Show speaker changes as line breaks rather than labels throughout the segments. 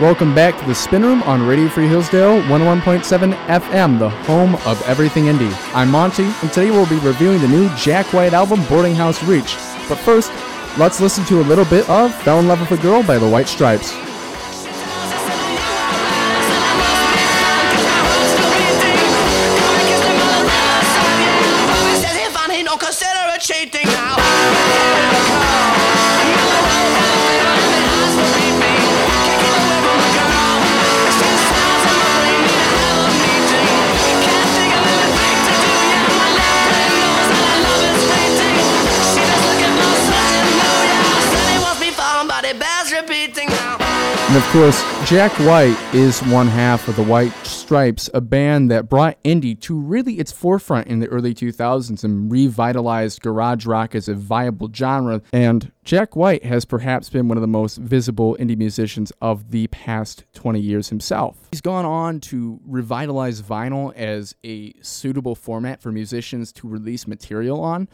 Welcome back to the Spin Room on Radio Free Hillsdale 101.7 FM, the home of everything indie. I'm Monty, and today we'll be reviewing the new Jack White album, Boarding House Reach. But first, let's listen to a little bit of Fell in Love with a Girl by the White Stripes. And of course, Jack White is one half of the White Stripes, a band that brought indie to really its forefront in the early 2000s and revitalized garage rock as a viable genre. And Jack White has perhaps been one of the most visible indie musicians of the past 20 years himself. He's gone on to revitalize vinyl as a suitable format for musicians to release material on.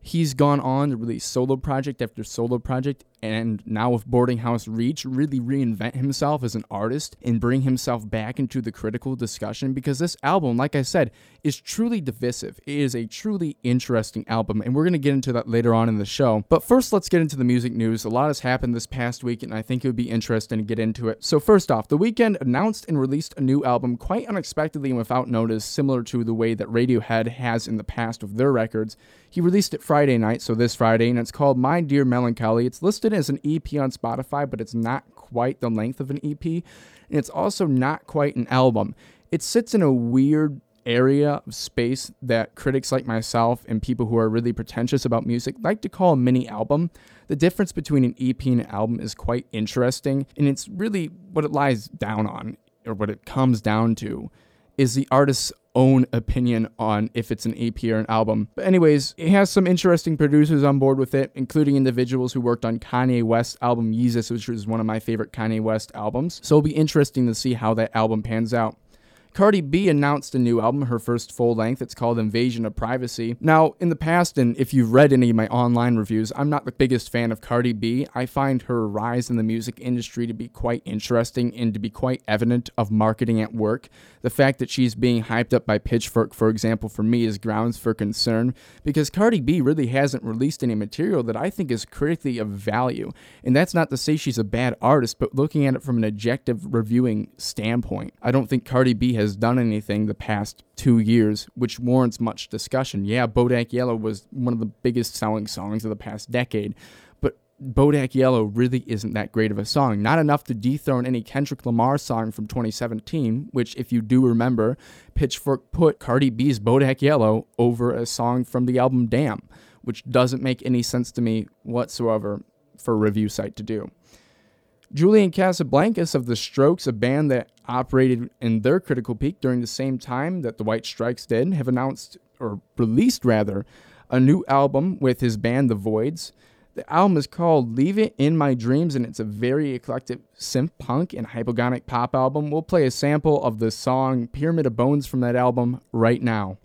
He's gone on to release solo project after solo project, and now with Boarding House Reach, really reinvent himself as an artist and bring himself back into the critical discussion because this album, like I said, is truly divisive. It is a truly interesting album, and we're going to get into that later on in the show. But first, let's get into the music news. A lot has happened this past week, and I think it would be interesting to get into it. So, first off, The Weeknd announced and released a new album quite unexpectedly and without notice, similar to the way that Radiohead has in the past with their records. He released it Friday night, so this Friday, and it's called My Dear Melancholy. It's listed as an EP on Spotify, but it's not quite the length of an EP, and it's also not quite an album. It sits in a weird area of space that critics like myself and people who are really pretentious about music like to call a mini album. The difference between an EP and an album is quite interesting, and it's really what it lies down on, or what it comes down to, is the artist's own opinion on if it's an EP or an album. But anyways, it has some interesting producers on board with it, including individuals who worked on Kanye West's album Yeezus, which was one of my favorite Kanye West albums. So it'll be interesting to see how that album pans out. Cardi B announced a new album, her first full length. It's called Invasion of Privacy. Now, in the past, and if you've read any of my online reviews, I'm not the biggest fan of Cardi B. I find her rise in the music industry to be quite interesting and to be quite evident of marketing at work. The fact that she's being hyped up by Pitchfork, for example, for me is grounds for concern because Cardi B really hasn't released any material that I think is critically of value. And that's not to say she's a bad artist, but looking at it from an objective reviewing standpoint, I don't think Cardi B has has done anything the past two years, which warrants much discussion. Yeah, Bodak Yellow was one of the biggest selling songs of the past decade, but Bodak Yellow really isn't that great of a song. Not enough to dethrone any Kendrick Lamar song from 2017, which, if you do remember, Pitchfork put Cardi B's Bodak Yellow over a song from the album Damn, which doesn't make any sense to me whatsoever for a review site to do. Julian Casablancas of The Strokes, a band that operated in their critical peak during the same time that the White Stripes did, have announced, or released rather, a new album with his band The Voidz. The album is called Leave It in My Dreams, and it's a very eclectic synth punk and hypnagogic pop album. We'll play a sample of the song Pyramid of Bones from that album right now.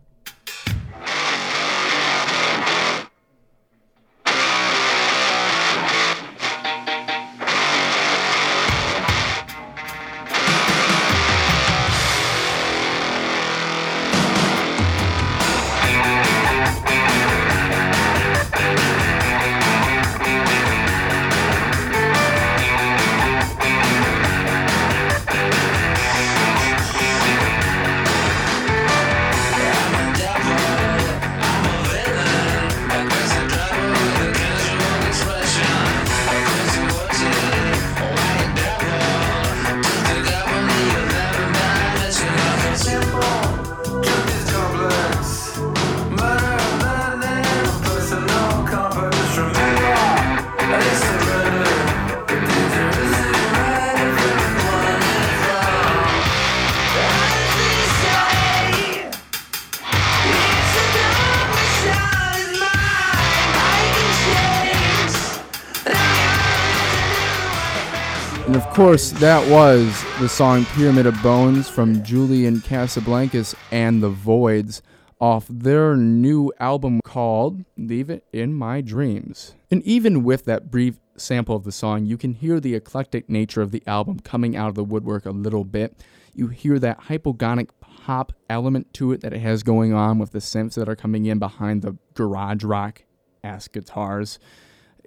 Course, that was the song Pyramid of Bones from Julian Casablancas and the Voidz off their new album called Leave It in My Dreams. And even with that brief sample of the song, you can hear the eclectic nature of the album coming out of the woodwork a little bit. You hear that hypnagogic pop element to it that it has going on with the synths that are coming in behind the garage rock ass guitars.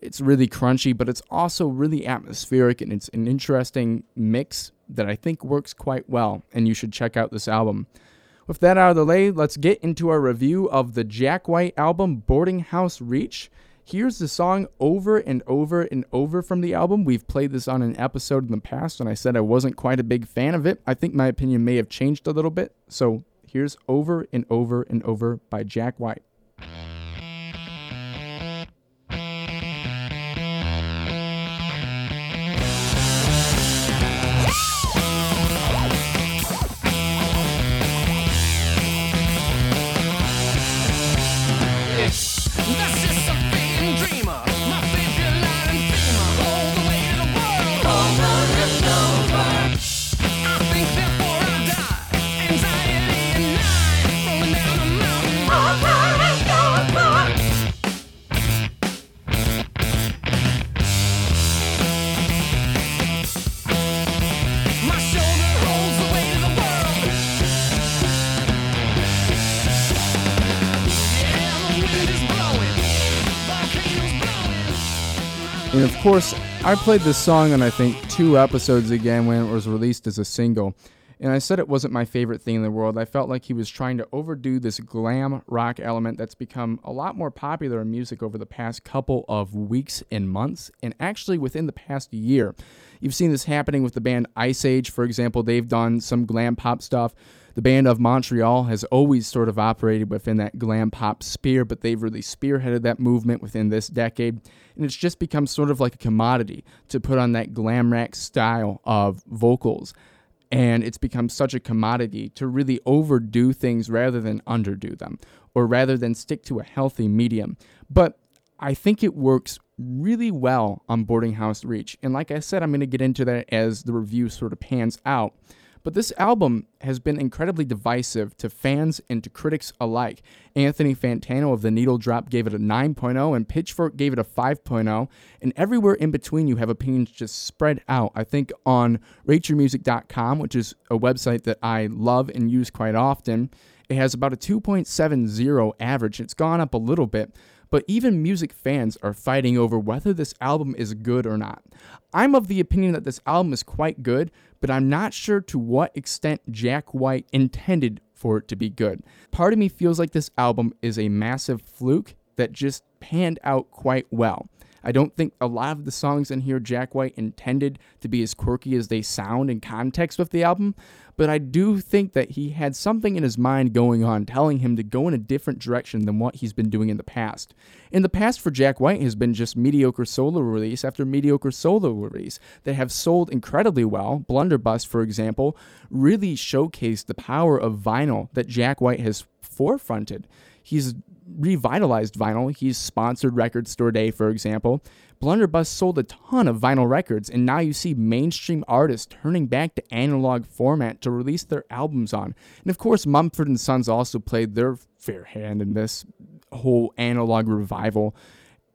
It's really crunchy, but it's also really atmospheric and it's an interesting mix that I think works quite well, and you should check out this album. With that out of the way, let's get into our review of the Jack White album Boarding House Reach. Here's the song over and over and over from the album. We've played this on an episode in the past, and I said I wasn't quite a big fan of it. I think my opinion may have changed a little bit. So here's Over and Over and Over by Jack White. Course, I played this song on I think two episodes again when it was released as a single. And I said it wasn't my favorite thing in the world. I felt like he was trying to overdo this glam rock element that's become a lot more popular in music over the past couple of weeks and months, and actually within the past year. You've seen this happening with the band Iceage, for example. They've done some glam pop stuff. The band of Montreal has always sort of operated within that glam pop sphere, but they've really spearheaded that movement within this decade. And it's just become sort of like a commodity to put on that glam rock style of vocals. And it's become such a commodity to really overdo things rather than underdo them, or rather than stick to a healthy medium. But I think it works really well on Boarding House Reach. And like I said, I'm going to get into that as the review sort of pans out. But this album has been incredibly divisive to fans and to critics alike. Anthony Fantano of The Needle Drop gave it a 9.0, and Pitchfork gave it a 5.0. And everywhere in between, you have opinions just spread out. I think on rateyourmusic.com, which is a website that I love and use quite often, it has about a 2.70 average. It's gone up a little bit, but even music fans are fighting over whether this album is good or not. I'm of the opinion that this album is quite good, but I'm not sure to what extent Jack White intended for it to be good. Part of me feels like this album is a massive fluke that just panned out quite well. I don't think a lot of the songs in here Jack White intended to be as quirky as they sound in context with the album, but I do think that he had something in his mind going on telling him to go in a different direction than what he's been doing in the past. In the past for Jack White has been just mediocre solo release after mediocre solo release that have sold incredibly well. Blunderbuss, for example, really showcased the power of vinyl that Jack White has forefronted. He's revitalized vinyl. He's sponsored Record Store Day, for example. Blunderbuss sold a ton of vinyl records, and now you see mainstream artists turning back to analog format to release their albums on. And of course, Mumford and Sons also played their fair hand in this whole analog revival.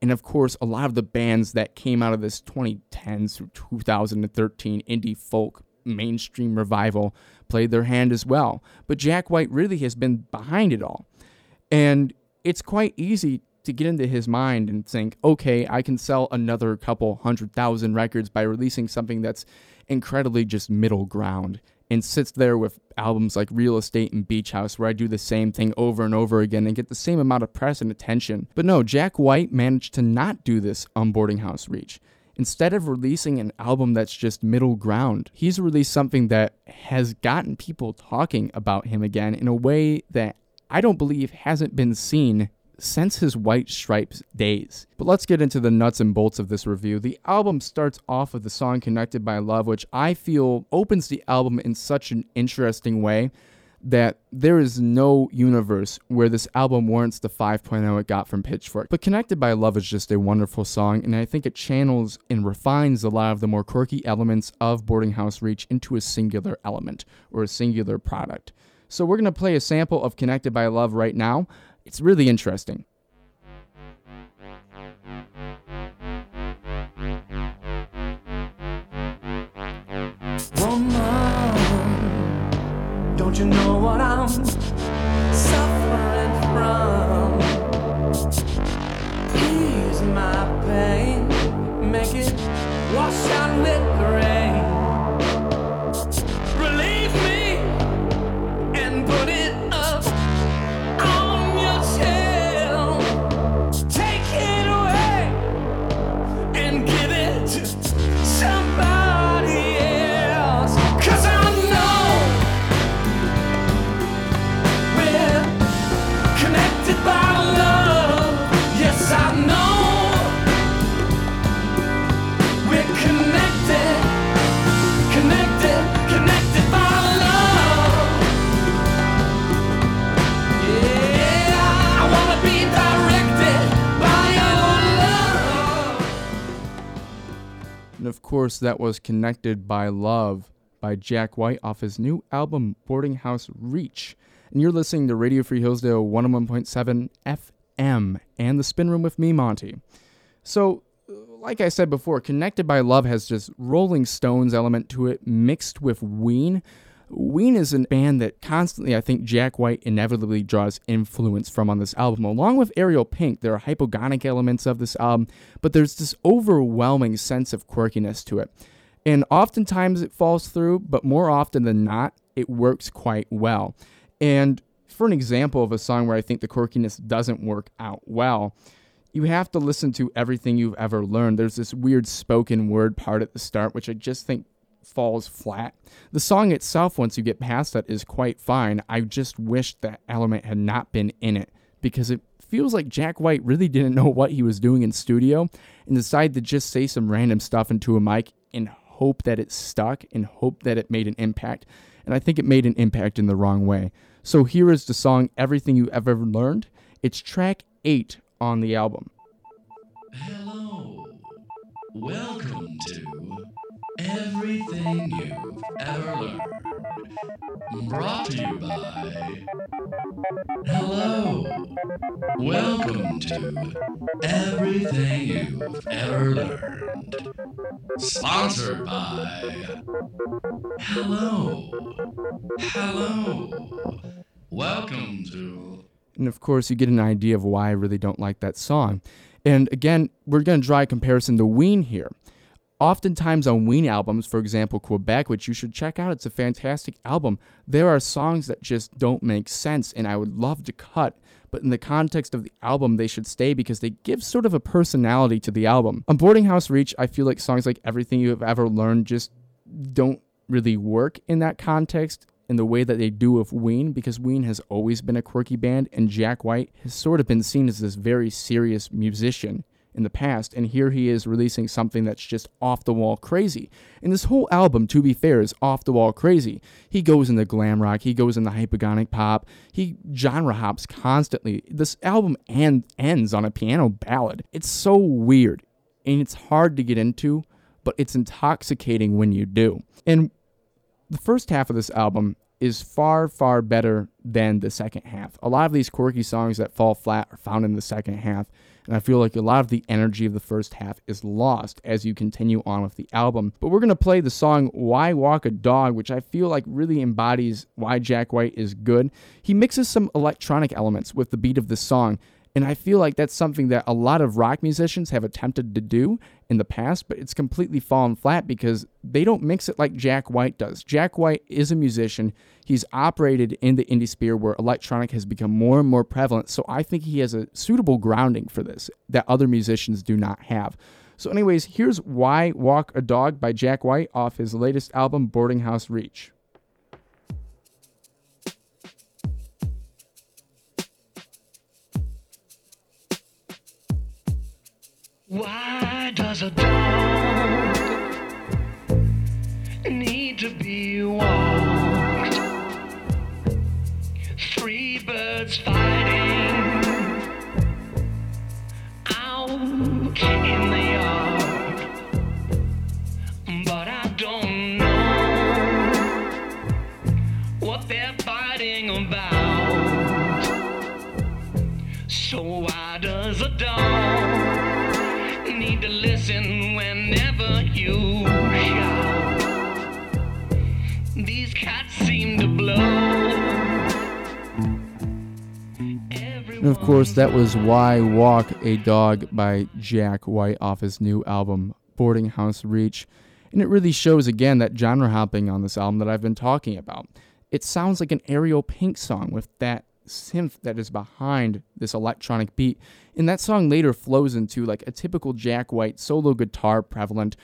And of course, a lot of the bands that came out of this 2010s through 2013 indie folk mainstream revival played their hand as well. But Jack White really has been behind it all. And it's quite easy to get into his mind and think, okay, I can sell another couple hundred thousand records by releasing something that's incredibly just middle ground and sits there with albums like Real Estate and Beach House, where I do the same thing over and over again and get the same amount of press and attention. But no, Jack White managed to not do this on Boarding House Reach. Instead of releasing an album that's just middle ground, he's released something that has gotten people talking about him again in a way that I don't believe hasn't been seen since his White Stripes days. But let's get into the nuts and bolts of this review. The album starts off with the song Connected by Love, which I feel opens the album in such an interesting way that there is no universe where this album warrants the 5.0 it got from Pitchfork. But Connected by Love is just a wonderful song, and I think it channels and refines a lot of the more quirky elements of Boarding House Reach into a singular element or a singular product. So we're going to play a sample of Connected by Love right now. It's really interesting.
Don't you know what I
course, that was Connected by Love by Jack White off his new album, Boarding House Reach. And you're listening to Radio Free Hillsdale 101.7 FM and The Spin Room with me, Monty. So, like I said before, Connected by Love has this Rolling Stones element to it mixed with Ween. Ween is a band that constantly, I think, Jack White inevitably draws influence from on this album. Along with Ariel Pink, there are hypnagogic elements of this album, but there's this overwhelming sense of quirkiness to it. And oftentimes it falls through, but more often than not, it works quite well. And for an example of a song where I think the quirkiness doesn't work out well, you have to listen to everything you've ever learned. There's this weird spoken word part at the start, which I just think falls flat. The song itself, once you get past that, is quite fine. I just wish that element had not been in it because it feels like Jack White really didn't know what he was doing in studio and decided to just say some random stuff into a mic and hope that it stuck and hope that it made an impact. And I think it made an impact in the wrong way. So here is the song Everything You Ever Learned. It's track 8 on the album.
Hello. Welcome to Everything You've Ever Learned. Brought to you by. Hello. Welcome to Everything You've Ever Learned. Sponsored by. Hello. Hello. Welcome to.
And of course, you get an idea of why I really don't like that song. And again, we're going to draw a comparison to Ween here. Oftentimes on Ween albums, for example, Quebec, which you should check out, it's a fantastic album, there are songs that just don't make sense and I would love to cut. But in the context of the album, they should stay because they give sort of a personality to the album. On Boarding House Reach, I feel like songs like Everything You Have Ever Learned just don't really work in that context in the way that they do with Ween because Ween has always been a quirky band and Jack White has sort of been seen as this very serious musician in the past and here he is releasing something that's just off the wall crazy. And this whole album to be fair is off the wall crazy. He goes in the glam rock, he goes in the hypnagogic pop, he genre hops constantly. This album and ends on a piano ballad. It's so weird and it's hard to get into, but it's intoxicating when you do. And the first half of this album is far, far better than the second half. A lot of these quirky songs that fall flat are found in the second half, and I feel like a lot of the energy of the first half is lost as you continue on with the album. But we're going to play the song Why Walk a Dog, which I feel like really embodies why Jack White is good. He mixes some electronic elements with the beat of the song, and I feel like that's something that a lot of rock musicians have attempted to do in the past, but it's completely fallen flat because they don't mix it like Jack White does. Jack White is a musician. He's operated in the indie sphere where electronic has become more and more prevalent. So I think he has a suitable grounding for this that other musicians do not have. So, anyways, here's Why Walk a Dog by Jack White off his latest album, Boarding House Reach.
Why does a dog need to be walked?
Course, that was Why Walk a Dog by Jack White off his new album, Boarding House Reach. And it really shows again that genre hopping on this album that I've been talking about. It sounds like an Ariel Pink song with that synth that is behind this electronic beat. And that song later flows into like a typical Jack White solo guitar prevalent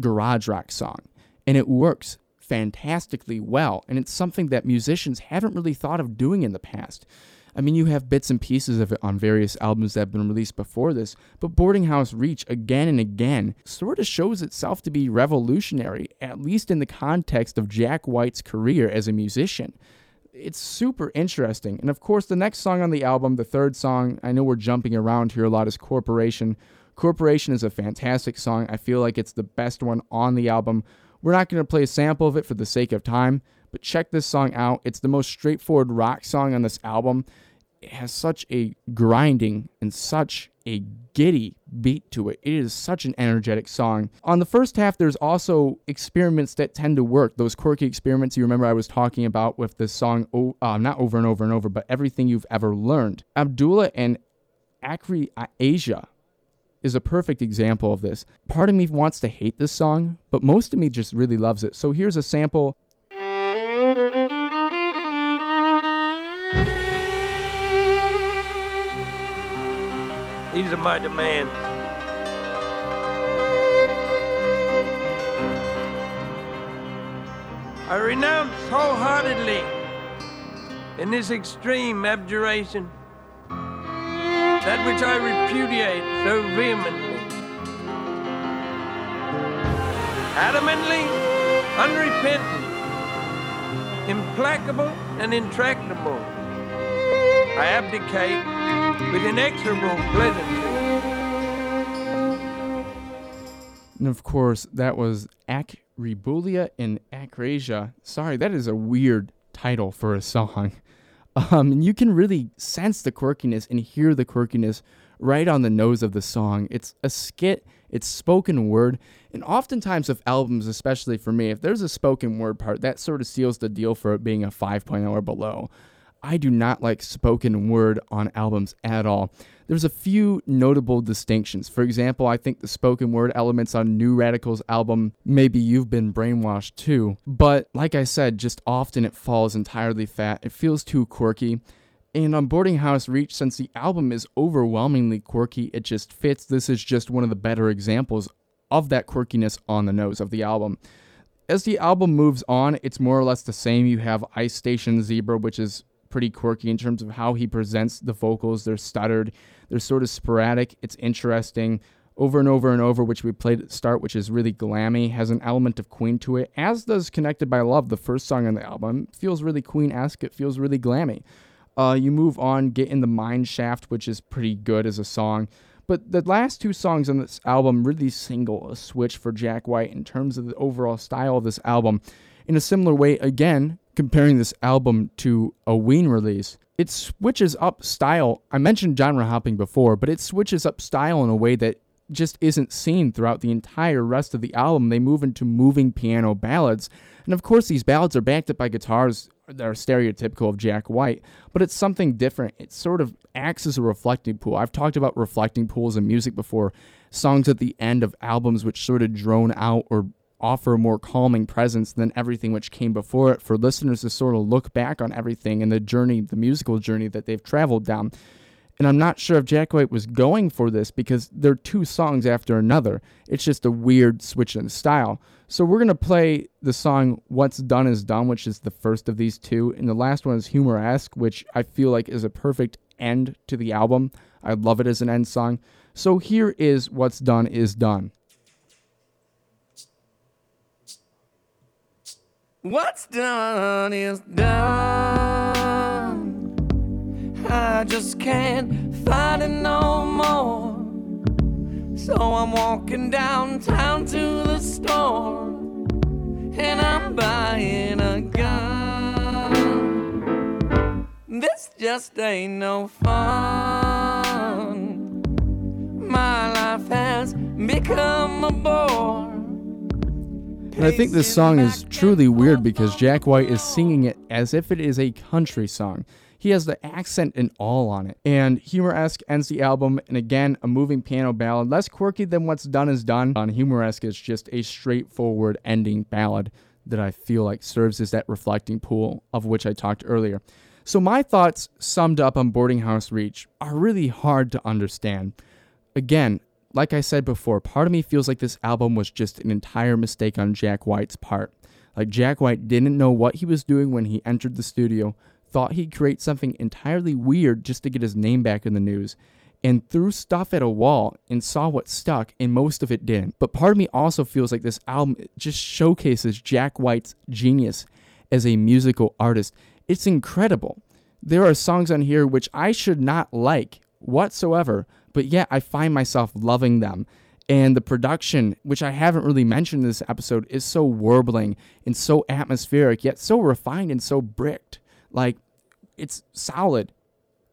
garage rock song. And it works fantastically well. And it's something that musicians haven't really thought of doing in the past. I mean, you have bits and pieces of it on various albums that have been released before this, but Boarding House Reach again and again sort of shows itself to be revolutionary, at least in the context of Jack White's career as a musician. It's super interesting. And of course, the next song on the album, the third song, I know we're jumping around here a lot, is Corporation. Corporation is a fantastic song. I feel like it's the best one on the album. We're not going to play a sample of it for the sake of time, but check this song out. It's the most straightforward rock song on this album. It has such a grinding and such a giddy beat to it. It is such an energetic song. On the first half, there's also experiments that tend to work. Those quirky experiments you remember I was talking about with the song, uh, not over and over and over, but everything you've ever learned. Abdullah and Akri Asia is a perfect example of this. Part of me wants to hate this song, but most of me just really loves it. So here's a sample
He's a mighty man. I renounce wholeheartedly in this extreme abjuration that which I repudiate so vehemently. Adamantly, unrepentant, implacable, and intractable, I abdicate with inexorable plenitude.
And of course, that was Acribulia in Akrasia. Sorry, that is a weird title for a song. Um, and you can really sense the quirkiness and hear the quirkiness right on the nose of the song. It's a skit, it's spoken word, and oftentimes with albums, especially for me, if there's a spoken word part, that sort of seals the deal for it being a 5.0 or below. I do not like spoken word on albums at all. There's a few notable distinctions. For example, I think the spoken word elements on New Radicals album, Maybe You've Been Brainwashed too. But like I said, just often it falls entirely fat. It feels too quirky. And on Boarding House Reach, since the album is overwhelmingly quirky, it just fits. This is just one of the better examples of that quirkiness on the nose of the album. As the album moves on, it's more or less the same. You have Ice Station Zebra, which is pretty quirky in terms of how he presents the vocals. They're stuttered, they're sort of sporadic. It's interesting. Over and over and over, which we played at the start, which is really glammy, has an element of Queen to it, as does Connected by Love, the first song on the album. Feels really Queen esque, it feels really glammy. Uh, you move on, get in the Mind Shaft, which is pretty good as a song. But the last two songs on this album really single a switch for Jack White in terms of the overall style of this album. In a similar way, again, comparing this album to a Ween release, it switches up style. I mentioned genre hopping before, but it switches up style in a way that just isn't seen throughout the entire rest of the album. They move into moving piano ballads. And of course, these ballads are backed up by guitars that are stereotypical of Jack White, but it's something different. It sort of acts as a reflecting pool. I've talked about reflecting pools in music before, songs at the end of albums which sort of drone out or offer a more calming presence than everything which came before it for listeners to sort of look back on everything and the journey, the musical journey that they've traveled down. And I'm not sure if Jack White was going for this because they're two songs after another. It's just a weird switch in style. So we're going to play the song What's Done Is Done, which is the first of these two. And the last one is Humoresque, which I feel like is a perfect end to the album. I love it as an end song. So here is What's Done Is Done.
What's done is done. I just can't fight it no more. So I'm walking downtown to the store and I'm buying a gun. This just ain't no fun. My life has become a bore.
And I think this song is truly weird because Jack White is singing it as if it is a country song. He has the accent and all on it. And Humoresque ends the album, and again, a moving piano ballad, less quirky than what's done is done. On Humoresque, it's just a straightforward ending ballad that I feel like serves as that reflecting pool of which I talked earlier. So, my thoughts summed up on Boarding House Reach are really hard to understand. Again, like I said before, part of me feels like this album was just an entire mistake on Jack White's part. Like Jack White didn't know what he was doing when he entered the studio, thought he'd create something entirely weird just to get his name back in the news, and threw stuff at a wall and saw what stuck, and most of it didn't. But part of me also feels like this album just showcases Jack White's genius as a musical artist. It's incredible. There are songs on here which I should not like whatsoever, but yet I find myself loving them. And the production, which I haven't really mentioned in this episode, is so warbling and so atmospheric, yet so refined and so bricked. Like, it's solid.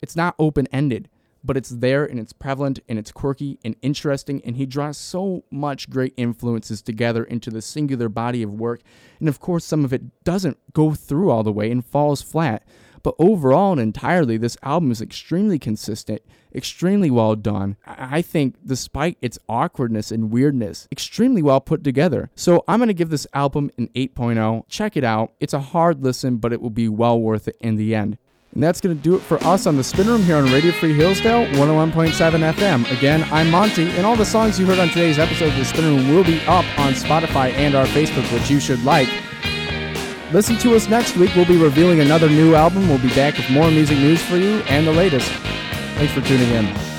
It's not open ended, but it's there and it's prevalent and it's quirky and interesting. And he draws so much great influences together into the singular body of work. And of course, some of it doesn't go through all the way and falls flat. But overall and entirely, this album is extremely consistent, extremely well done. I think, despite its awkwardness and weirdness, extremely well put together. So I'm going to give this album an 8.0. Check it out. It's a hard listen, but it will be well worth it in the end. And that's going to do it for us on the Spin Room here on Radio Free Hillsdale 101.7 FM. Again, I'm Monty, and all the songs you heard on today's episode of the Spin Room will be up on Spotify and our Facebook, which you should like. Listen to us next week. We'll be revealing another new album. We'll be back with more music news for you and the latest. Thanks for tuning in.